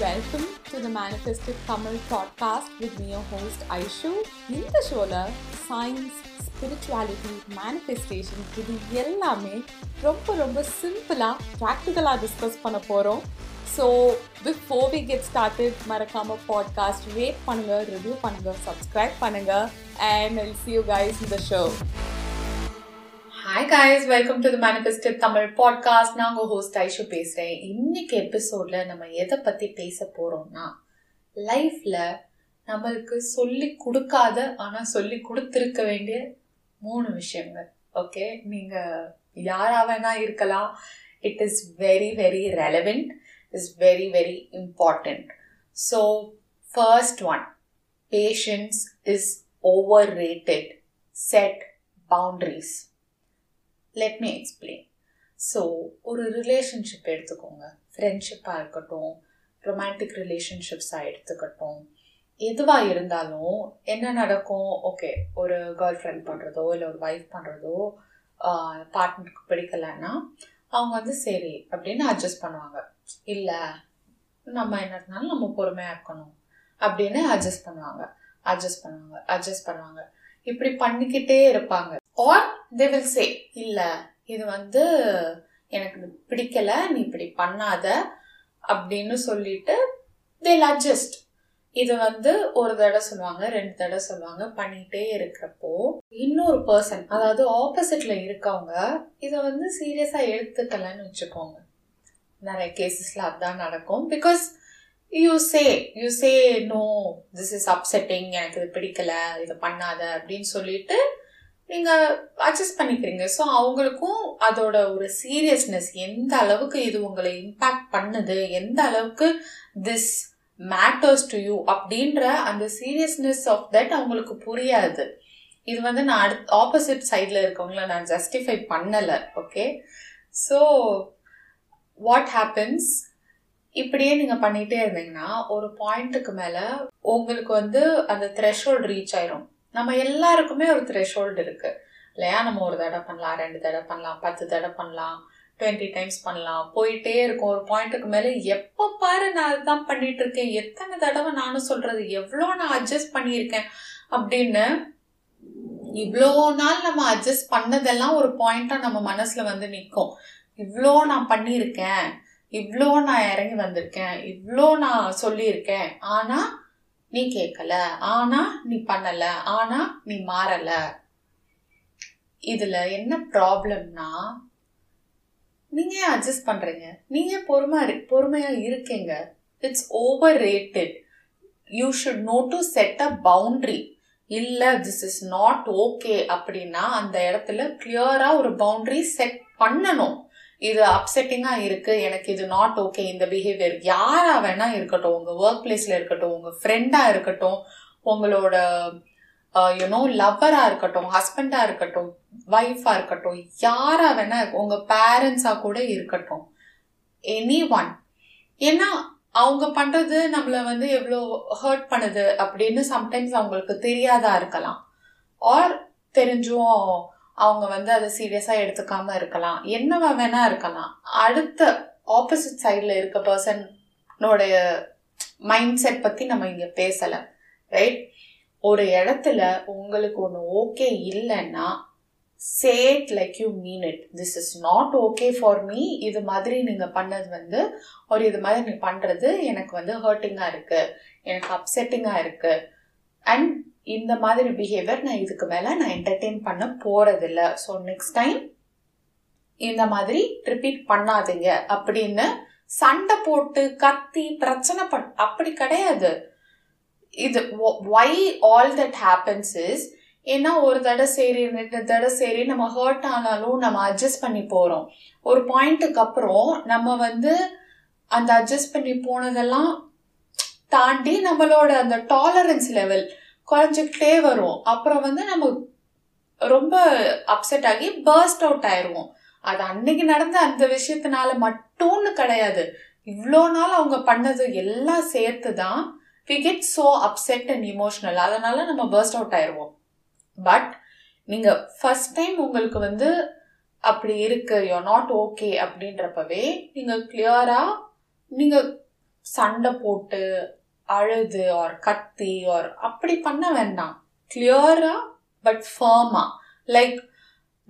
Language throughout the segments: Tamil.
Welcome to the Manifested Tamil podcast with me, your host Aishu. இந்த ஷோல சயின்ஸ் ஸ்பிரிச்சுவாலிட்டி மேனிஃபெஸ்டேஷன் இது எல்லாமே ரொம்ப ரொம்ப சிம்பிளாக ப்ராக்டிக்கலாக டிஸ்கஸ் பண்ண போகிறோம் so before we get started மறக்காம பாட்காஸ்ட் ரேட் பண்ணுங்க ரிவ்யூ பண்ணுங்க சப்ஸ்கிரைப் பண்ணுங்க and I'll see you guys இந்த show hi guys welcome to the manifested Tamil podcast நான் உங்கள் ஹோஸ்ட் ஐஷு பேசுகிறேன் இன்னைக்கு எபிசோடில் நம்ம எதை பற்றி பேச போகிறோம்னா லைஃப்பில் நம்மளுக்கு சொல்லி கொடுக்காத ஆனால் சொல்லி கொடுத்துருக்க வேண்டிய மூணு விஷயங்கள். ஓகே நீங்கள் யாராக வேணா இருக்கலாம். It is very very relevant is very very important so first one patience is over rated set boundaries let me explain so ஒரு ரிலேஷன்ஷிப் எடுத்துக்கோங்க. ஃப்ரெண்ட்ஷிப்பாக இருக்கட்டும் ரொமான்டிக் ரிலேஷன்ஷிப்ஸாக எடுத்துக்கட்டும். எதுவாக இருந்தாலும் என்ன நடக்கும்? ஓகே ஒரு கேர்ள் ஃப்ரெண்ட் பண்ணுறதோ இல்லை ஒரு ஒய்ஃப் பண்ணுறதோ பார்ட்னருக்கு பிடிக்கலன்னா அவங்க வந்து சரி அப்படின்னு அட்ஜஸ்ட் பண்ணுவாங்க. இல்லை நம்ம என்ன இருந்தாலும் நம்ம பொறுமையாக இருக்கணும் அப்படின்னு அட்ஜஸ்ட் பண்ணுவாங்க. அட்ஜஸ்ட் பண்ணுவாங்க அட்ஜஸ்ட் பண்ணுவாங்க. இப்படி பண்ணிக்கிட்டே இருப்பாங்க. ஆர் தே வில் சே இல்லை இது வந்து எனக்கு பிடிக்கல நீ இப்படி பண்ணாத அப்படின்னு சொல்லிட்டு தே அட்ஜஸ்ட் இது வந்து ஒரு தடவை சொல்லுவாங்க ரெண்டு தடவை சொல்லுவாங்க பண்ணிட்டே இருக்கிறப்போ இன்னொரு பர்சன் அதாவது ஆப்போசிட்ல இருக்கவங்க இதை வந்து சீரியஸா எடுத்துக்கலன்னு வச்சுக்கோங்க. நிறைய கேசஸ்ல அதுதான் நடக்கும். Because you say you say no this is upsetting எனக்கு இது பிடிக்கல இதை பண்ணாத அப்படின்னு சொல்லிட்டு நீங்கள் அட்ஜஸ்ட் பண்ணிக்கிறீங்க. ஸோ அவங்களுக்கும் அதோட ஒரு சீரியஸ்னஸ் எந்த அளவுக்கு இது உங்களை இம்பேக்ட் பண்ணுது? எந்த அளவுக்கு திஸ் மேட்டர்ஸ் டு யூ அப்படின்ற அந்த சீரியஸ்னஸ் ஆஃப் தட் அவங்களுக்கு புரியாது. இது வந்து நான் அடுத் ஆப்போசிட் சைடில் இருக்கவங்கள நான் ஜஸ்டிஃபை பண்ணலை. ஓகே ஸோ வாட் ஹேப்பன்ஸ் இப்படியே நீங்கள் பண்ணிகிட்டே இருந்தீங்கன்னா ஒரு பாயிண்ட்டுக்கு மேலே உங்களுக்கு வந்து அந்த த்ரெஷோல்டு ரீச் ஆயிரும். நம்ம எல்லாருக்குமே ஒரு த்ரெஷோல்டு இருக்குது இல்லையா? நம்ம ஒரு தடவை பண்ணலாம் ரெண்டு தடவை பண்ணலாம் பத்து தடவை பண்ணலாம் டுவெண்ட்டி டைம்ஸ் பண்ணலாம். போயிட்டே இருக்கும். ஒரு பாயிண்ட்டுக்கு மேலே எப்போ பாரு நான் அதுதான் பண்ணிட்டு இருக்கேன். எத்தனை தடவை நானும் சொல்றது எவ்வளோ நான் அட்ஜஸ்ட் பண்ணியிருக்கேன் அப்படின்னு இவ்வளோ நாள் நம்ம அட்ஜஸ்ட் பண்ணதெல்லாம் ஒரு பாயிண்ட்டாக நம்ம மனசில் வந்து நிற்கும் இவ்வளோ நான் பண்ணியிருக்கேன். இவ்வளோ நான் இறங்கி வந்திருக்கேன். இவ்வளோ நான் சொல்லியிருக்கேன். ஆனால் நீ கேட்கல ஆனா நீ பண்ணல ஆனா நீ மாறல. இதுல என்ன ப்ராப்ளம்னா நீங்க ஏன் அட்ஜஸ்ட் பண்றீங்க? நீங்க பொறுமை பொறுமையா இருக்கீங்க? It's over rated you should know to set a boundary இல்லை திஸ் இஸ் நாட் ஓகே அப்படின்னா அந்த இடத்துல கிளியரா ஒரு பவுண்ட்ரி செட் பண்ணணும். இது அப்செட்டிங்கா இருக்கு. எனக்கு இது நாட் ஓகே இந்த பிஹேவியர் யாரா வேணா இருக்கட்டும். உங்க ஒர்க் பிளேஸ்ல இருக்கட்டும். உங்க ஃப்ரெண்டா இருக்கட்டும். உங்களோட யூனோ லவ்வரா இருக்கட்டும். ஹஸ்பண்டா இருக்கட்டும். ஒய்ஃபா இருக்கட்டும். யாரா வேணா உங்க பேரண்ட்ஸா கூட இருக்கட்டும். எனி ஒன் ஏன்னா அவங்க பண்றது நம்மளை வந்து எவ்வளோ ஹர்ட் பண்ணுது அப்படின்னு சம்டைம்ஸ் அவங்களுக்கு தெரியாதா இருக்கலாம். ஆர் தெரிஞ்சும் அவங்க வந்து அதை சீரியஸாக எடுத்துக்காம இருக்கலாம். என்னவா வேணா இருக்கலாம். அடுத்த ஆப்போசிட் சைடில் இருக்க பர்சனோடைய மைண்ட் செட் பற்றி நம்ம இங்கே பேசலை ரைட் ஒரு இடத்துல உங்களுக்கு ஒன்று ஓகே இல்லைன்னா said like you mean it this is not okay for me இது மாதிரி நீங்கள் பண்ணது வந்து ஒரு இது மாதிரி நீ பண்ணுறது எனக்கு வந்து ஹர்ட்டிங்காக இருக்குது எனக்கு அப்செட்டிங்காக இருக்குது அண்ட் இந்த மாதிரி பிஹேவியர் நான் இதுக்கு மேலே நான் என்டர்டெயின் பண்ண போகிறதில்ல ஸோ நெக்ஸ்ட் டைம் இந்த மாதிரி ரிப்பீட் பண்ணாதீங்க அப்படின்னு சண்டை போட்டு கத்தி பிரச்சனை பண் அப்படி கிடையாது. இது why all that happens is ஏன்னா ஒரு தடவை சரி ரெண்டு தடவை சரி நம்ம ஹர்ட் ஆனாலும் நம்ம அட்ஜஸ்ட் பண்ணி போகிறோம் ஒரு பாயிண்ட்டுக்கு அப்புறம் நம்ம வந்து அந்த அட்ஜஸ்ட் பண்ணி போனதெல்லாம் தாண்டி நம்மளோட அந்த டாலரன்ஸ் லெவல் குறைஞ்சிக்கிட்டே வரும். அப்புறம் வந்து நம்ம ரொம்ப அப்செட் ஆகி பர்ஸ்ட் அவுட் ஆயிடுவோம் அது அன்னைக்கு நடந்த அந்த விஷயத்தினால மட்டும்னு கிடையாது. இவ்வளோ நாள் அவங்க பண்ணது எல்லாம் சேர்த்து தான் we get so upset and emotional அதனால நம்ம பர்ஸ்ட் அவுட் ஆயிடுவோம் பட் நீங்கள் ஃபர்ஸ்ட் டைம் உங்களுக்கு வந்து அப்படி இருக்கு யோ நாட் ஓகே அப்படின்றப்பவே நீங்கள் கிளியராக நீங்கள் சண்டை போட்டு அழுது ஆர் கத்தி ஆர் அப்படி பண்ண வேண்டாம். கிளியரா பட் ஃபர்மா லைக்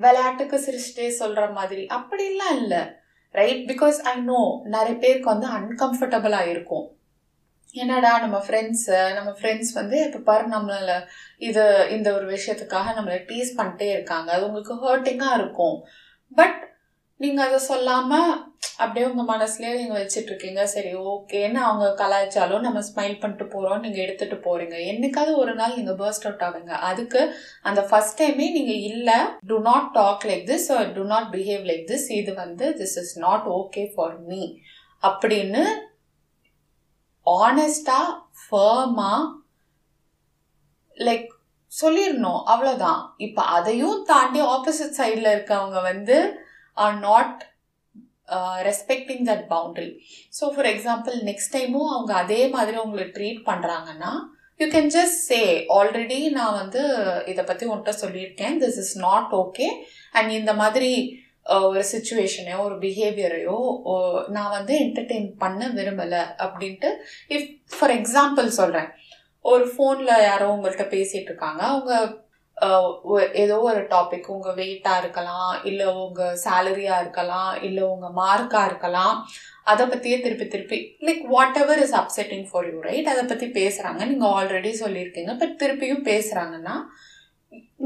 விளையாட்டுக்கு சிரிச்சிட்டே சொல்ற மாதிரி. அப்படிலாம் இல்லை. ரைட் பிகாஸ் ஐ நோ நிறைய பேருக்கு வந்து அன்கம்ஃபர்டபுளா இருக்கும். என்னடா நம்ம ஃப்ரெண்ட்ஸு நம்ம ஃப்ரெண்ட்ஸ் வந்து இப்போ பாரு நம்மள இது இந்த ஒரு விஷயத்துக்காக நம்மளை டீஸ் பண்ணிட்டே இருக்காங்க. அது உங்களுக்கு ஹர்ட்டிங்காக இருக்கும். பட் நீங்கள் அதை சொல்லாமல் அப்படியே உங்கள் மனசுலேயே நீங்கள் வச்சுட்டு இருக்கீங்க சரி ஓகேன்னு அவங்க கலாய்ச்சாலும் நம்ம ஸ்மைல் பண்ணிட்டு போகிறோம் நீங்கள் எடுத்துகிட்டு போகிறீங்க என்னைக்காவது ஒரு நாள் நீங்கள் பர்ஸ்ட் அவுட் ஆகுங்க. அதுக்கு அந்த ஃபஸ்ட் டைமே நீங்கள் இல்லை. Do not talk like this or do not behave like this இது வந்து this is not okay for me அப்படின்னு ஆனஸ்டாக ஃபர்மா லைக் சொல்லிடணும். அவ்வளோதான் இப்போ அதையும் தாண்டி ஆப்போசிட் சைடில் இருக்கவங்க வந்து are not respecting that boundary so for example next டைமும் அவங்க அதே மாதிரி உங்களை ட்ரீட் பண்ணுறாங்கன்னா you can just say already நான் வந்து இதை பற்றி உன்கிட்ட சொல்லியிருக்கேன். This is not okay and இந்த மாதிரி uh, ஒரு சுச்சுவேஷனையோ ஒரு பிஹேவியரையோ நான் வந்து என்டர்டெயின் பண்ண விரும்பலை அப்படின்ட்டு இஃப் ஃபார் எக்ஸாம்பிள் சொல்கிறேன் ஒரு ஃபோனில் யாரோ உங்கள்கிட்ட பேசிகிட்டு இருக்காங்க. அவங்க ஏதோ ஒரு டாபிக் உங்கள் வெயிட்டாக இருக்கலாம் இல்லை உங்கள் சேலரியாக இருக்கலாம் இல்லை உங்கள் மார்க்காக இருக்கலாம் அதை பற்றியே திருப்பி திருப்பி like whatever is upsetting for you right அதை பற்றி பேசுகிறாங்க நீங்கள் ஆல்ரெடி சொல்லியிருக்கீங்க. பட் திருப்பியும் பேசுகிறாங்கன்னா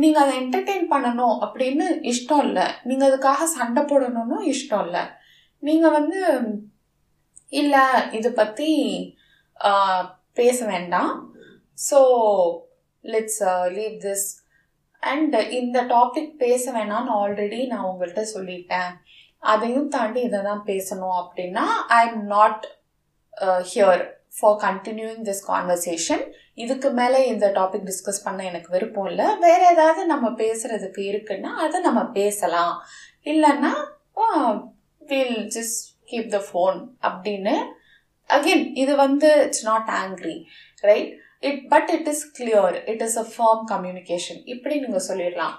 நீங்கள் அதை என்டர்டெயின் பண்ணணும் அப்படின்னு இஷ்டம் இல்லை. நீங்கள் அதுக்காக சண்டை போடணும்னு இஷ்டம் இல்லை. நீங்கள் வந்து இல்லை இதை பற்றி பேச வேண்டாம். So let's leave this and இந்த டாபிக் பேச வேணாம்னு ஆல்ரெடி நான் உங்கள்கிட்ட சொல்லிட்டேன். அதையும் தாண்டி இதை தான் பேசணும் அப்படின்னா I am not here for continuing this conversation இதுக்கு மேலே இந்த டாபிக் டிஸ்கஸ் பண்ண எனக்கு விருப்பம் இல்லை. வேற ஏதாவது நம்ம பேசுறதுக்கு இருக்குன்னா அதை நம்ம பேசலாம். இல்லைன்னா will just keep the phone அப்படின்னு. அகெயின் இது வந்து it's not angry right it but it is clear it is a form communication இப்படி நீங்கள் சொல்லிடலாம்.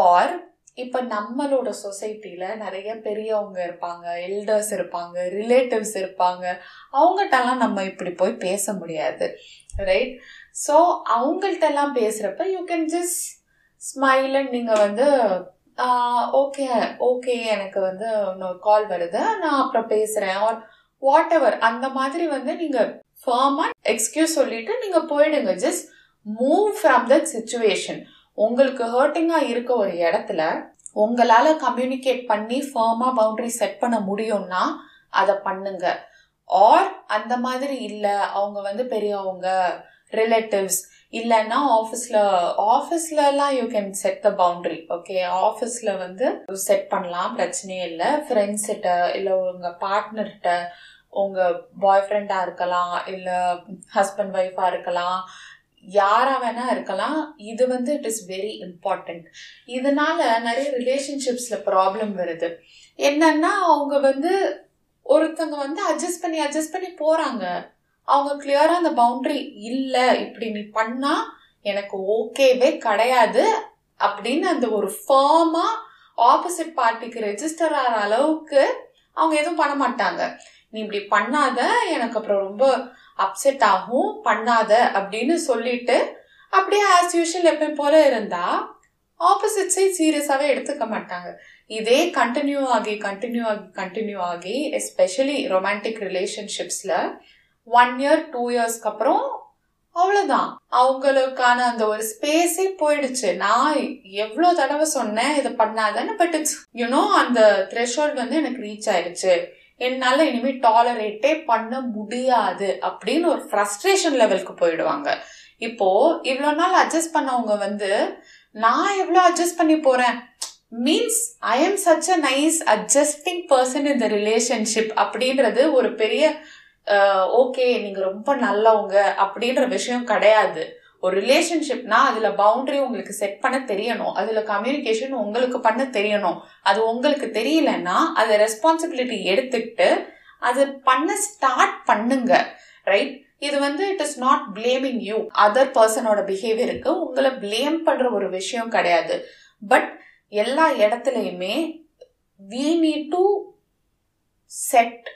ஆர் இப்போ நம்மளோட சொசைட்டியில் நிறைய பெரியவங்க இருப்பாங்க எல்டர்ஸ் இருப்பாங்க ரிலேட்டிவ்ஸ் இருப்பாங்க. அவங்ககிட்டலாம் நம்ம இப்படி போய் பேச முடியாது. ரைட் ஸோ அவங்கள்ட்டெல்லாம் பேசுகிறப்ப you can just smile and நீங்கள் வந்து ஓகே ஓகே எனக்கு வந்து இன்னொரு கால் வருது. நான் அப்புறம் பேசுகிறேன் ஆர் வாட் எவர் அந்த மாதிரி வந்து நீங்கள் ஃபார்மாக எக்ஸ்கியூஸ் சொல்லிட்டு நீங்கள் போயிடுங்க. Just move from that situation உங்களுக்கு ஹர்ட்டிங்காக இருக்க ஒரு இடத்துல உங்களால் கம்யூனிகேட் பண்ணி ஃபார்மாக பவுண்ட்ரி செட் பண்ண முடியும்னா அதை பண்ணுங்க. ஆர் அந்த மாதிரி இல்லை அவங்க வந்து பெரியவங்க ரிலேட்டிவ்ஸ் இல்லைன்னா ஆஃபீஸில் ஆஃபீஸ்லலாம் you can set the boundary okay ஆஃபீஸில் வந்து செட் பண்ணலாம் பிரச்சனையே இல்லை. ஃப்ரெண்ட்ஸ்கிட்ட இல்லை உங்கள் பார்ட்னர்கிட்ட உங்கள் பாய் ஃப்ரெண்டாக இருக்கலாம் இல்லை ஹஸ்பண்ட் ஒய்ஃபாக இருக்கலாம் யாராக வேணா இருக்கலாம். இது வந்து இட் இஸ் வெரி இம்பார்ட்டண்ட் இதனால நிறைய ரிலேஷன்ஷிப்ஸில் ப்ராப்ளம் வருது. என்னன்னா அவங்க வந்து ஒருத்தவங்க வந்து அட்ஜஸ்ட் பண்ணி அட்ஜஸ்ட் பண்ணி போகிறாங்க அவங்க கிளியராக அந்த பவுண்ட்ரி இல்லை. இப்படி நீ பண்ணா எனக்கு ஓகேவே கிடையாது அப்படின்னு அந்த ஒரு ஃபார்மாக ஆப்போசிட் பார்ட்டிக்கு ரெஜிஸ்டர் ஆகிற அளவுக்கு அவங்க எதுவும் பண்ண மாட்டாங்க. நீ இப்படி பண்ணாத எனக்கு அப்புறம் ரொம்ப அப்செட் ஆகும் பண்ணாத அப்படின்னு சொல்லிட்டு அப்படியே ஆஸ் யூஷுவல் எப்பயும் போல இருந்தா ஆப்போசிட் சைட் சீரியஸாகவே எடுத்துக்க மாட்டாங்க. இதே கண்டினியூ ஆகி கண்டினியூ ஆகி கண்டினியூ ஆகி எஸ்பெஷலி ரொமான்டிக் ரிலேஷன்ஷிப்ஸில் ஒன் இயர் டூ இயர்ஸ்க்கு அப்புறம் அவ்வளோதான் அவங்களுக்கான அந்த ஒரு ஸ்பேஸே போயிடுச்சு. நான் எவ்வளோ தடவை சொன்னேன் இதை பண்ணாதானே பட் இட்ஸ் யூனோ அந்த த்ரெஷோல்ட் வந்து எனக்கு ரீச் ஆயிடுச்சு. என்னால இனிமே டாலரேட்டே பண்ண முடியாது அப்படின்னு ஒரு ஃப்ரஸ்ட்ரேஷன் லெவலுக்கு போயிடுவாங்க. இப்போ இவ்வளோ நாள் அட்ஜஸ்ட் பண்ணவங்க வந்து நான் எவ்வளோ அட்ஜஸ்ட் பண்ணி போறேன்? Means I am such a nice adjusting person இந்த ரிலேஷன்ஷிப் அப்படின்றது ஒரு பெரிய ஓகே நீங்க ரொம்ப நல்லவங்க அப்படின்ற விஷயம் கிடையாது. ஒரு ரிலேஷன்ஷிப்னா அதுல பவுண்டரி உங்களுக்கு செட் பண்ண தெரியணும். அதுல கம்யூனிகேஷன் உங்களுக்கு பண்ண தெரியணும். அது உங்களுக்கு தெரியலன்னா அதை ரெஸ்பான்சிபிலிட்டி எடுத்துக்கிட்டு அது பண்ண ஸ்டார்ட் பண்ணுங்க. ரைட் இது வந்து it is not blaming you other பர்சனோட பிஹேவியருக்கு உங்களை பிளேம் பண்ற ஒரு விஷயம் கிடையாது. பட் எல்லா இடத்துலையுமே we need to set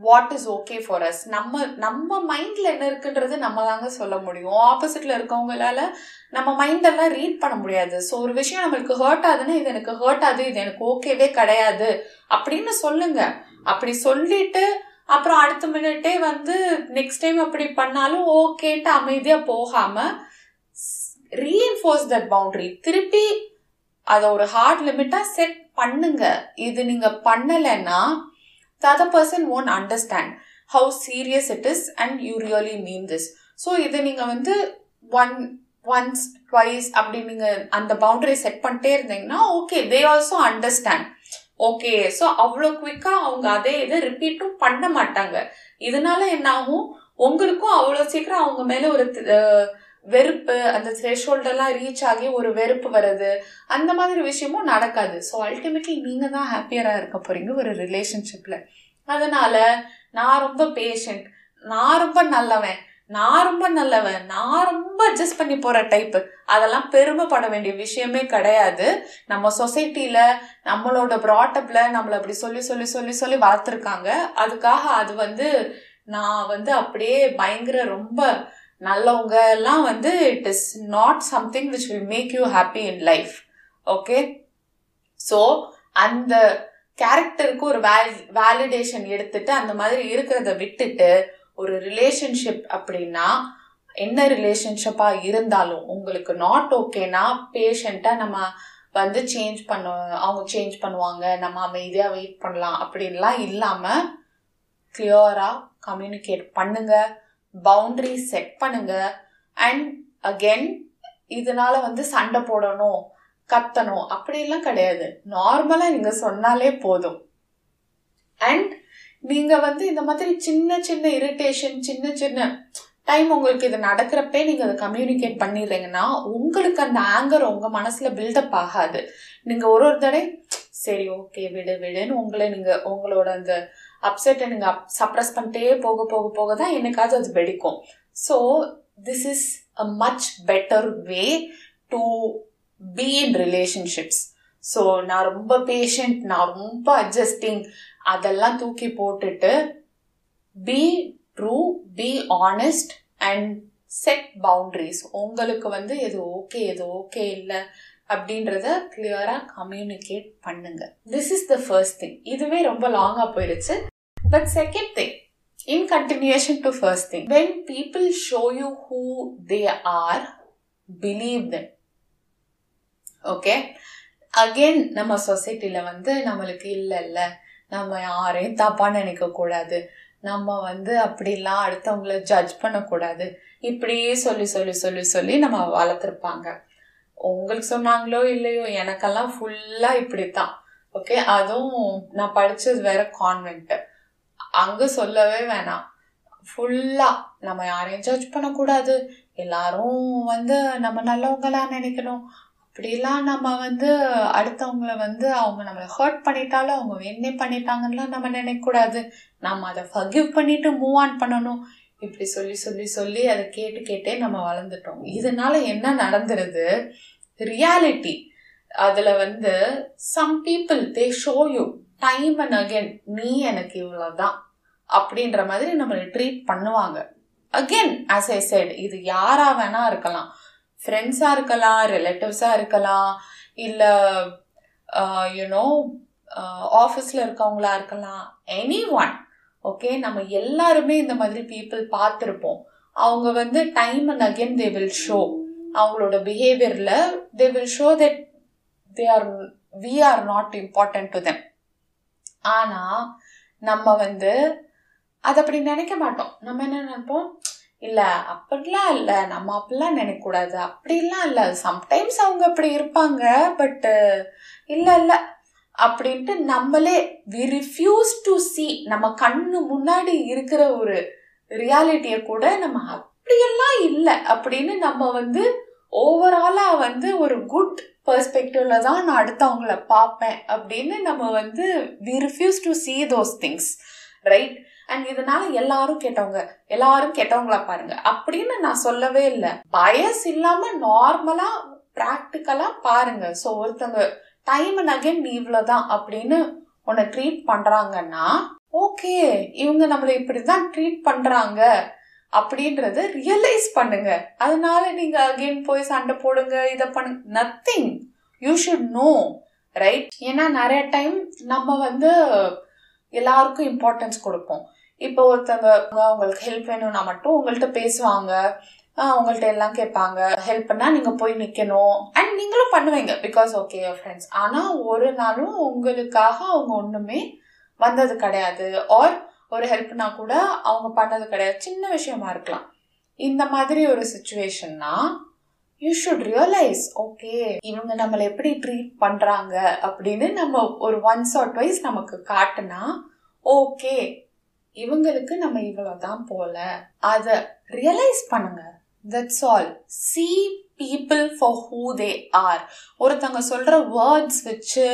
what is okay for us நம்ம நம்ம மைண்டில் என்ன இருக்குன்றது நம்ம தாங்க சொல்ல முடியும். ஆப்போசிட்டில் இருக்கவங்களால நம்ம மைண்டெல்லாம் ரீட் பண்ண முடியாது. ஸோ ஒரு விஷயம் நம்மளுக்கு ஹர்ட் ஆகுதுன்னா இது எனக்கு ஹர்ட் ஆகுது இது எனக்கு ஓகேவே கிடையாது. அப்படின்னு சொல்லுங்க. அப்படி சொல்லிட்டு அப்புறம் அடுத்த மினிட்டே வந்து நெக்ஸ்ட் டைம் அப்படி பண்ணாலும் ஓகேன்ட்டு அமைதியாக போகாமல் ரீஎன்ஃபோர்ஸ் தட் பவுண்டரி திருப்பி அதை ஒரு ஹார்ட் லிமிட்டாக செட் பண்ணுங்க. இது நீங்கள் பண்ணலைன்னா the other person won't understand how serious it is and you really mean this. So இது நீங்கள் வந்து ஒன் ஒன்ஸ் ட்வைஸ் அப்படி நீங்கள் அந்த பவுண்டரி செட் பண்ணிட்டே இருந்தீங்கன்னா okay they also understand okay so அவ்வளோ குவிக்காக அவங்க அதே இதை ரிப்பீட்டும் பண்ண மாட்டாங்க. இதனால என்ன ஆகும் உங்களுக்கும் அவ்வளோ சீக்கிரம் அவங்க மேலே ஒரு வெறுப்பு அந்த த்ரெஷோல்டெல்லாம் ரீச் ஆகி ஒரு வெறுப்பு வருது. அந்த மாதிரி விஷயமும் நடக்காது. ஸோ அல்டிமேட்லி நீங்கள் தான் ஹாப்பியராக இருக்க போறீங்க ஒரு ரிலேஷன்ஷிப்பில் அதனால நான் ரொம்ப பேஷண்ட் நான் ரொம்ப நல்லவன் நான் ரொம்ப நல்லவன் நான் ரொம்ப அட்ஜஸ்ட் பண்ணி போற டைப்பு அதெல்லாம் பெருமைப்பட வேண்டிய விஷயமே கிடையாது. நம்ம சொசைட்டில நம்மளோட ப்ராட்டப்ல நம்மளை அப்படி சொல்லி சொல்லி சொல்லி சொல்லி வளர்த்துருக்காங்க. அதுக்காக அது வந்து நான் வந்து அப்படியே பயங்கர ரொம்ப நல்லவங்க எல்லாம் வந்து it is not something which will make you happy in life okay so அந்த கேரக்டருக்கு ஒரு வேல் வேலிடேஷன் எடுத்துட்டு அந்த மாதிரி இருக்கிறத விட்டுட்டு ஒரு ரிலேஷன்ஷிப் அப்படின்னா என்ன ரிலேஷன்ஷிப்பாக இருந்தாலும் உங்களுக்கு நாட் ஓகேனா பேஷண்ட்டாக நம்ம வந்து சேஞ்ச் பண்ண அவங்க சேஞ்ச் பண்ணுவாங்க. நம்ம அமைதியாக வெயிட் பண்ணலாம். அப்படின்லாம் இல்லாமல் கிளியராக கம்யூனிகேட் பண்ணுங்கள் பவுண்டரி செட் பண்ணுங்க. அண்ட் அகென் இதனால வந்து சண்டை போடணும் கத்தணும். அப்படிலாம் கிடையாது. நார்மலா நீங்க சொன்னாலே போதும். அண்ட் நீங்க வந்து இந்த மாதிரி சின்ன சின்ன இரிட்டேஷன் சின்ன சின்ன டைம் உங்களுக்கு இது நடக்கிறப்பே நீங்க அதை கம்யூனிகேட் பண்ணிடுறீங்கன்னா உங்களுக்கு அந்த ஆங்கர் உங்க மனசுல பில்டப் ஆகாது. நீங்க ஒரு ஒரு தடவை சரி ஓகே விடு விடுன்னு உங்களை நீங்க உங்களோட அந்த அப்செட்டை அப் சப்ரஸ் பண்ணிட்டே போக போக போக தான் என்னைக்காவது அது வெடிக்கும். So this is a much better way to be in relationships so நான் ரொம்ப பேஷண்ட் நான் ரொம்ப அட்ஜஸ்டிங் அதெல்லாம் தூக்கி போட்டுட்டு be true be honest and set boundaries உங்களுக்கு வந்து எது ஓகே எது ஓகே இல்லை அப்படின்றத கிளியராக கம்யூனிகேட் பண்ணுங்க. This is the first thing இதுவே ரொம்ப லாங்காக போயிடுச்சு but second thing in continuation to first thing when people show you who they are believe them. Okay again நம்ம சொசைட்டியில் வந்து நம்மளுக்கு இல்லை இல்லை. நம்ம யாரையும் தப்பாக நினைக்கக்கூடாது நம்ம வந்து அப்படிலாம் அடுத்தவங்கள ஜட்ஜ் பண்ணக்கூடாது. இப்படியே சொல்லி சொல்லி சொல்லி சொல்லி நம்ம வளர்த்துருப்பாங்க. உங்களுக்கு சொன்னாங்களோ இல்லையோ எனக்கெல்லாம் ஃபுல்லாக இப்படி தான் ஓகே அதுவும் நான் படித்தது வேற கான்வென்ட்டு அங்கே சொல்லவே வேணாம். ஃபுல்லாக நம்ம யாரையும் ஜட்ஜ் பண்ணக்கூடாது. எல்லாரும் வந்து நம்ம நல்லவங்களா நினைக்கணும். அப்படிலாம் நம்ம வந்து அடுத்தவங்கள வந்து அவங்க நம்மளை ஹர்ட் பண்ணிட்டாலும் அவங்க வேணே பண்ணிட்டாங்கலாம் நம்ம நினைக்கக்கூடாது. நம்ம அதை ஃபகிவ் பண்ணிட்டு மூவ் ஆன் பண்ணணும். இப்படி சொல்லி சொல்லி சொல்லி அதை கேட்டு கேட்டே நம்ம வளர்ந்துட்டோம். இதனால என்ன நடந்துருது? ரியாலிட்டி அதில் வந்து some people they show you time and again நீ எனக்கு இவ்வளவுதான் அப்படின்ற மாதிரி நம்மளை ட்ரீட் பண்ணுவாங்க. அகெயின் ஆஸ் ஐ செட் இது யாரா வேணா இருக்கலாம். ஃப்ரெண்ட்ஸாக இருக்கலாம் ரிலேட்டிவ்ஸாக இருக்கலாம் இல்லை யூனோ ஆஃபீஸில் இருக்கவங்களா இருக்கலாம். எனி ஒன் ஓகே நம்ம எல்லாருமே இந்த மாதிரி பீப்புள் பார்த்துருப்போம். அவங்க வந்து time and again they will show அவங்களோட பிஹேவியரில் they will show that they are we are not important to them ஆனால் நம்ம வந்து அது அப்படி நினைக்க மாட்டோம். நம்ம என்ன நினைப்போம்? இல்லை அப்படிலாம் இல்லை. நம்ம அப்படிலாம் நினைக்கக்கூடாது. அப்படிலாம் இல்லை. சம்டைம்ஸ் அவங்க அப்படி இருப்பாங்க பட்டு இல்லை இல்லை. அப்படின்ட்டு நம்மளே வி ரிஃப்யூஸ் டு சி நம்ம கண்ணு முன்னாடி இருக்கிற ஒரு ரியாலிட்டியை கூட நம்ம அப்படியெல்லாம் இல்லை. அப்படின்னு நம்ம வந்து ஓவராலாக வந்து ஒரு குட் பர்ஸ்பெக்டிவில் தான் நான் அடுத்தவங்கள பார்ப்பேன் அப்படின்னு நம்ம வந்து we refuse to see those things right and இதனால எல்லாரும் கேட்டவங்க எல்லாரும் கேட்டவங்களா பாருங்க. அப்படின்னு நான் சொல்லவே இல்லை. பயஸ் இல்லாம நார்மலா ப்ராக்டிக்கலா பாருங்க. ஸோ ஒருத்தவங்க டைம் அண்ட் அகைன் நீ இவ்வளோதான் அப்படின்னு உன்னை ட்ரீட் பண்றாங்கன்னா ஓகே இவங்க நம்மளை இப்படிதான் ட்ரீட் பண்றாங்க. அப்படின்றத ரியலைஸ் பண்ணுங்க. அதனால நீங்க அகைன் போய் சண்டை போடுங்க இதை பண்ணுங்க nothing you should know right ஏன்னா நிறைய டைம் நம்ம வந்து எல்லாருக்கும் இம்பார்ட்டன்ஸ் கொடுப்போம். இப்போ ஒருத்தவங்க அவங்களுக்கு ஹெல்ப் வேணும்னா மட்டும் உங்கள்கிட்ட பேசுவாங்க. உங்கள்கிட்ட எல்லாம் கேட்பாங்க. ஹெல்ப் பண்ணால் நீங்க போய் நிற்கணும் அண்ட் நீங்களும் பண்ணுவீங்க. பிகாஸ் ஓகே ஃப்ரெண்ட்ஸ் ஆனால் ஒரு நாளும் உங்களுக்காக அவங்க ஒன்றுமே வந்தது கிடையாது. ஆர் ஒரு ஹெல்ப்னா கூட அவங்க பண்ணது கிடையாது. சின்ன விஷயமா இருக்கலாம். இந்த மாதிரி ஒரு சுச்சுவேஷன்னா யூ ஷுட் ரியலைஸ் ஓகே இவங்க நம்மளை எப்படி ட்ரீட் பண்ணுறாங்க அப்படின்னு நம்ம ஒரு ஒன்ஸ் ஆர் ட்வைஸ் நமக்கு காட்டுனா ஓகே இவங்களுக்கு நம்ம இவ்வளோ தான் போல. அதை ரியலைஸ் பண்ணுங்க. That's all see people for who they are ஒருத்தவங்க சொல்கிற வேர்ட்ஸ் வச்சு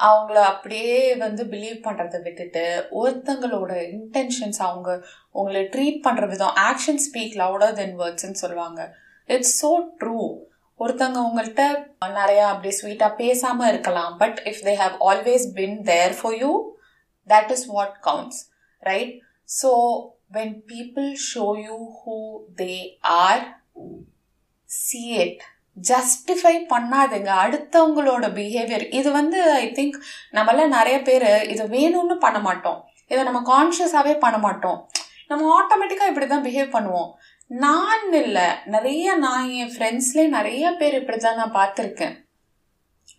அவங்கள அப்படியே வந்து பிலீவ் பண்ணுறதை விட்டுட்டு ஒருத்தங்களோட இன்டென்ஷன்ஸ் அவங்க உங்களை ட்ரீட் பண்ணுற விதம் ஆக்ஷன் ஸ்பீக் லவுடர் தென் வேர்ட்ஸ்ன்னு சொல்லுவாங்க. இட்ஸ் ஸோ ட்ரூ ஒருத்தவங்க உங்கள்கிட்ட நிறையா அப்படி ஸ்வீட்டாக பேசாமல் இருக்கலாம் but if they have always been there for you that is what counts right so when people show you who they are see it justify பண்ணாதுங்க. அடுத்தவங்களோட பிஹேவியர் இது வந்து ஐ திங்க் நம்மள நிறைய பேர் இது வேணும்னு பண்ண மாட்டோம். இதை நம்ம கான்ஷியஸாகவே பண்ண மாட்டோம். நம்ம ஆட்டோமேட்டிக்காக இப்படி தான் பிஹேவ் பண்ணுவோம். நான் இல்லை. நிறைய நான் என் ஃப்ரெண்ட்ஸ்லேயே நிறைய பேர் இப்படி தான் நான் பார்த்துருக்கேன்.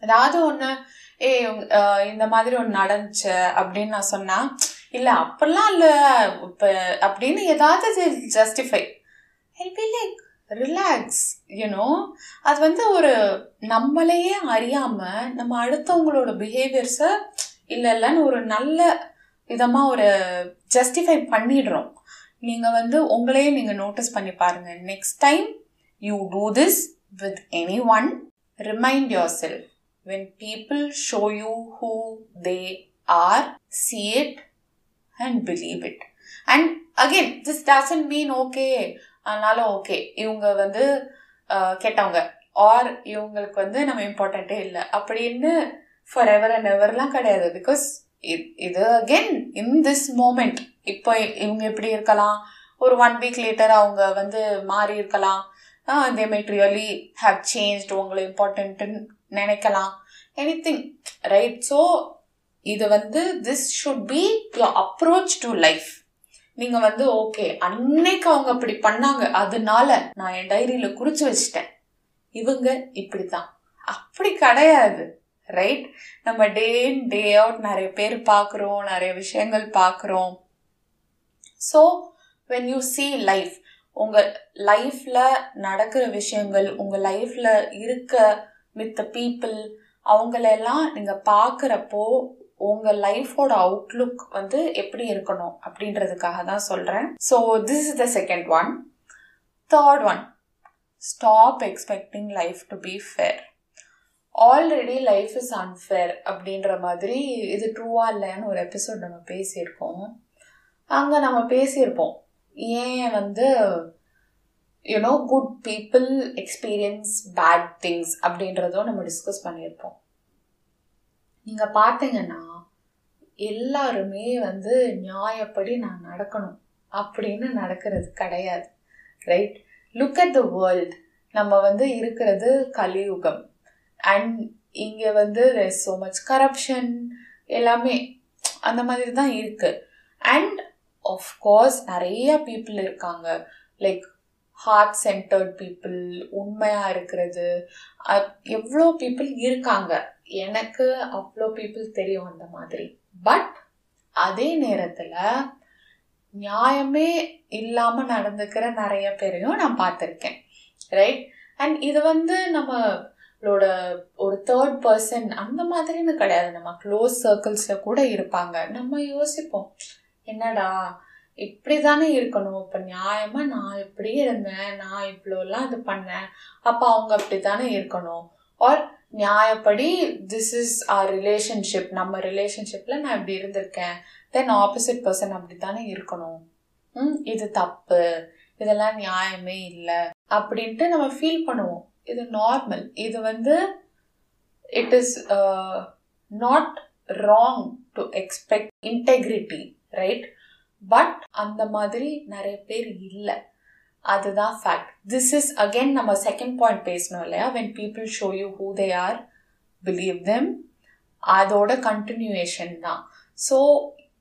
ஏதாவது ஒன்று ஏ இந்த மாதிரி ஒன்று நடந்துச்சு? அப்படின்னு நான் சொன்னால் இல்லை அப்படிலாம் இல்லை. இப்போ அப்படின்னு ஏதாவது justify. I be like relax you know அது வந்து ஒரு நம்மளையே அறியாமல் நம்ம அடுத்தவங்களோட பிஹேவியர்ஸை இல்லை இல்லைன்னு ஒரு நல்ல விதமாக ஒரு ஜஸ்டிஃபை பண்ணிடுறோம். நீங்கள் வந்து உங்களையே நீங்கள் நோட்டீஸ் பண்ணி பாருங்கள் next time you do this with anyone remind yourself when people show you who they are see it and believe it and again this doesn't mean okay அதனால ஓகே இவங்க வந்து கெட்டவங்க. ஆர் இவங்களுக்கு வந்து நம்ம இம்பார்ட்டண்ட்டே இல்லை. அப்படின்னு ஃபார் எவர் அண்ட் எவர்லாம் கிடையாது. பிகாஸ் இது அகெயின் இன் திஸ் மூமெண்ட் இப்போ இவங்க எப்படி இருக்கலாம்? ஒரு ஒன் வீக் லேட்டர் அவங்க வந்து மாறி இருக்கலாம். They made really have change உங்களை இம்பார்ட்டன்ட்டுன்னு நினைக்கலாம். எனி திங் ரைட் ஸோ இது வந்து this should be your approach to life நீங்க வந்து ஓகே அன்னைக்கு அவங்க அப்படி பண்ணாங்க. அதனால நான் என் டைரியில குறிச்சு வச்சிட்டேன். இவங்க இப்படிதான் அப்படி கிடையாது. ரைட் நம்ம டே இன் டே அவுட் நிறைய பேர் பார்க்குறோம் நிறைய விஷயங்கள் பார்க்குறோம். So when you see life உங்கள் லைஃப்பில் நடக்கிற விஷயங்கள் உங்கள் லைஃப்பில் இருக்க வித் பீப்புள் அவங்களெல்லாம் நீங்கள் பார்க்குறப்போ உங்க லைஃபோட அவுட்லுக் வந்து எப்படி இருக்கணும் அப்படின்றதுக்காக தான் சொல்றேன். So this is the second one third one stop expecting life to be fair already life is unfair அப்படின்ற மாதிரி இது ட்ரூவா இல்லைன்னு ஒரு எபிசோட் நம்ம பேசியிருக்கோம். அங்கே நம்ம பேசியிருப்போம். ஏன் வந்து you know good people experience bad things அப்படின்றதும் நம்ம டிஸ்கஸ் பண்ணியிருப்போம். நீங்கள் பார்த்தீங்கன்னா எல்லாருமே வந்து நியாயப்படி நான் நடக்கணும் அப்படின்னு நடக்கிறது கிடையாது right look at the world நம்ம வந்து இருக்கிறது கலியுகம். அண்ட் இங்கே வந்து ஸோ மச் கரப்ஷன் எல்லாமே அந்த மாதிரி தான் இருக்குது அண்ட் ஆஃப்கோர்ஸ் நிறைய பீப்புள் இருக்காங்க. லைக் ஹார்ட் சென்டர்ட் பீப்புள் உண்மையாக இருக்கிறது எவ்வளோ பீப்புள் இருக்காங்க. எனக்கு அவ்வளோ பீப்புள் தெரியும் அந்த மாதிரி. பட் அதே நேரத்தில் நியாயமே இல்லாமல் நடந்துக்கிற நிறைய பேரையும் நான் பார்த்துருக்கேன். ரைட் அண்ட் இது வந்து நம்மளோட ஒரு தேர்ட் பர்சன் அந்த மாதிரின்னு கிடையாது. நம்ம க்ளோஸ் சர்க்கிள்ஸில் கூட இருப்பாங்க. நம்ம யோசிப்போம் என்னடா இப்படி தானே இருக்கணும். இப்போ நியாயமாக நான் இப்படி இருந்தேன். நான் இவ்வளோலாம் இது பண்ணேன். அப்போ அவங்க அப்படி தானே இருக்கணும். ஆர் நியாயப்படி திஸ் இஸ் ஆர் ரிலேஷன்ஷிப் நம்ம ரிலேஷன்ஷிப்பில் நான் இப்படி இருந்திருக்கேன். தென் ஆப்போசிட் பர்சன் அப்படி தானே இருக்கணும். ம் இது தப்பு. இதெல்லாம் நியாயமே இல்லை. அப்படின்ட்டு நம்ம ஃபீல் பண்ணுவோம். இது நார்மல் இது வந்து it is not wrong to expect integrity right but அந்த மாதிரி நிறைய பேர் இல்லை. அதுதான் ஃபேக்ட் திஸ் இஸ் அகெயின் நம்ம செகண்ட் பாயிண்ட் பேசணும் இல்லையா? When people show you who they are believe them அதோட கண்டினியூவேஷன் தான். ஸோ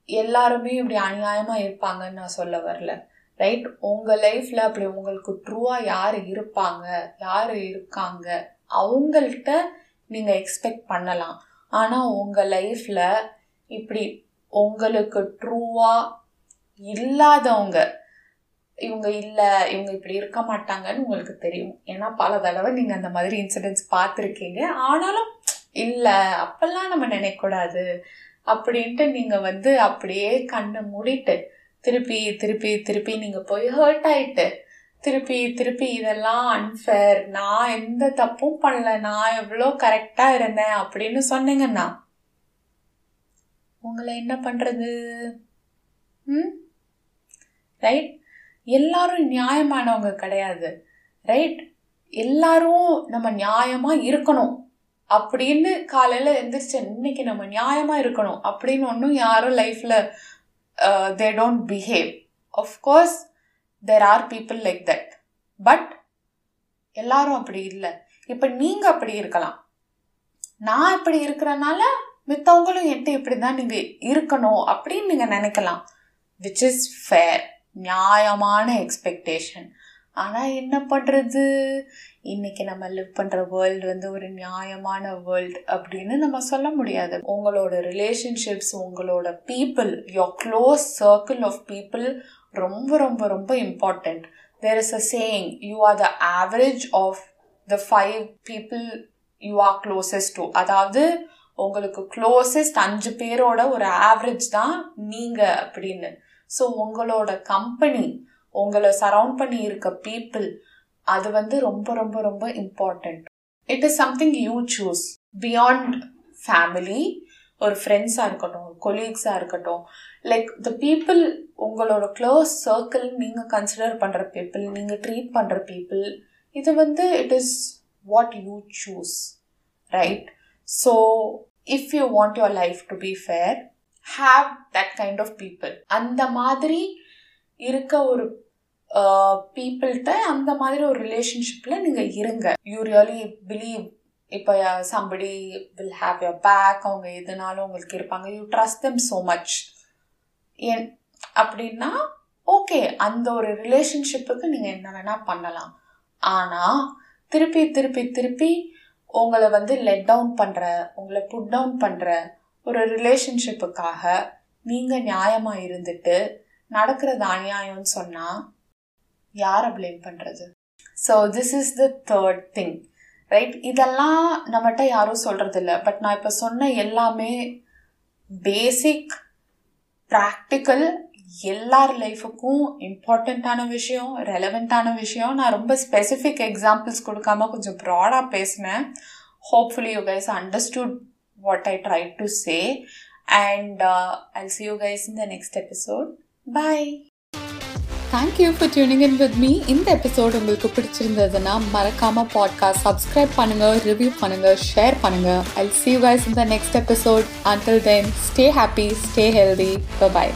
எல்லாருமே இப்படி அநியாயமாக இருப்பாங்கன்னு நான் சொல்ல வரல. ரைட் உங்கள் லைஃப்பில் அப்படி உங்களுக்கு ட்ரூவாக யார் இருப்பாங்க? யார் இருக்காங்க? அவங்கள்ட்ட நீங்கள் எக்ஸ்பெக்ட் பண்ணலாம். ஆனால் உங்கள் லைஃப்பில் இப்படி உங்களுக்கு ட்ரூவாக இல்லாதவங்க இவங்க இல்லை இவங்க இப்படி இருக்க மாட்டாங்கன்னு உங்களுக்கு தெரியும். ஏன்னா பல தடவை நீங்கள் அந்த மாதிரி இன்சிடென்ட்ஸ் பார்த்துருக்கீங்க. ஆனாலும் இல்லை அப்பெல்லாம் நம்ம நினைக்கக்கூடாது அப்படின்ட்டு நீங்கள் வந்து அப்படியே கண்ணை மூடிட்டு திருப்பி திருப்பி திருப்பி நீங்கள் போய் ஹர்ட் ஆயிட்டு திருப்பி திருப்பி இதெல்லாம் அன்ஃபேர் நான் எந்த தப்பும் பண்ணல நான் எவ்வளோ கரெக்டாக இருந்தேன் அப்படின்னு சொன்னீங்கன்னா உங்களை என்ன பண்ணுறது ம்? ரைட் எல்லாரும் நியாயமானவங்க கிடையாது ரைட் எல்லாரும் நம்ம நியாயமாக இருக்கணும். அப்படின்னு காலையில் எந்திரிச்சு இன்னைக்கு நம்ம நியாயமாக இருக்கணும் அப்படின்னு ஒன்றும் யாரும் லைஃப்பில் they don't behave of course there are people like that but எல்லாரும் அப்படி இல்லை. இப்போ நீங்கள் அப்படி இருக்கலாம். நான் இப்படி இருக்கிறனால மித்தவங்களும் என்கிட்ட இப்படி தான் நீங்கள் இருக்கணும் அப்படின்னு நீங்கள் நினைக்கலாம். விச் இஸ் ஃபேர் நியாயமான எக்ஸ்பெக்டேஷன் ஆனால் என்ன பண்ணுறது இன்னைக்கு நம்ம லிவ் பண்ணுற வேர்ல்டு வந்து ஒரு நியாயமான வேர்ல்டு அப்படின்னு நம்ம சொல்ல முடியாது. உங்களோட ரிலேஷன்ஷிப்ஸ் உங்களோட people your close circle of people ரொம்ப ரொம்ப ரொம்ப important there is a saying you are the average of the five people you are closest to அதாவது உங்களுக்கு க்ளோசஸ்ட் அஞ்சு பேரோட ஒரு ஆவரேஜ் தான் நீங்கள் அப்படின்னு. ஸோ உங்களோட கம்பெனி உங்களை சரவுண்ட் பண்ணி இருக்க பீப்புள் அது வந்து ரொம்ப ரொம்ப ரொம்ப important it is something you choose beyond family ஒரு ஃப்ரெண்ட்ஸாக இருக்கட்டும் ஒரு கொலீக்ஸாக இருக்கட்டும் லைக் த பீப்புள் உங்களோட க்ளோஸ் சர்க்கிள் நீங்கள் கன்சிடர் பண்ணுற பீப்புள் நீங்கள் ட்ரீட் பண்ணுற பீப்புள் இது வந்து it is what you choose right so if you want your life to be fair have that kind of people அந்த மாதிரி இருக்க ஒரு பீப்புள்கிட்ட அந்த மாதிரி ஒரு ரிலேஷன்ஷிப்பில் நீங்கள் இருங்க. யூ ரியலி பிலீவ் இப்போ somebody will have your back அவங்க எதுனாலும் உங்களுக்கு இருப்பாங்க. You trust them so much and அப்படின்னா ஓகே அந்த ஒரு ரிலேஷன்ஷிப்புக்கு நீங்கள் என்ன வேணால் பண்ணலாம். ஆனால் திருப்பி திருப்பி திருப்பி உங்களை வந்து லெட் டவுன் பண்ணுற உங்களை புட் டவுன் பண்ணுற ஒரு ரிலேஷன்ஷிப்புக்காக நீங்கள் நியாயமாக இருந்துட்டு நடக்கிறது அநியாயம்னு சொன்னால் யாரை பிளேம் பண்ணுறது so this is the third thing right இதெல்லாம் நம்மகிட்ட யாரும் சொல்கிறது இல்லை பட் நான் இப்போ சொன்ன எல்லாமே பேசிக் ப்ராக்டிக்கல் எல்லார் லைஃபுக்கும் இம்பார்ட்டண்ட்டான விஷயம் ரெலவெண்ட்டான விஷயம். நான் ரொம்ப ஸ்பெசிஃபிக் எக்ஸாம்பிள்ஸ் கொடுக்காம கொஞ்சம் ப்ராடாக பேசினேன். Hopefully you guys understood what I try to say and I'll see you guys in the next episode thank thank you for tuning in with me இந்த எபிசோட் உங்களுக்கு பிடிச்சிருந்ததுன்னா மறக்காம பாட்காஸ்ட் சப்ஸ்கிரைப் பண்ணுங்க ரிவ்யூ பண்ணுங்க ஷேர் பண்ணுங்க. ஐ சி யூ கைஸ் இந்த the next episode until then stay happy stay healthy bye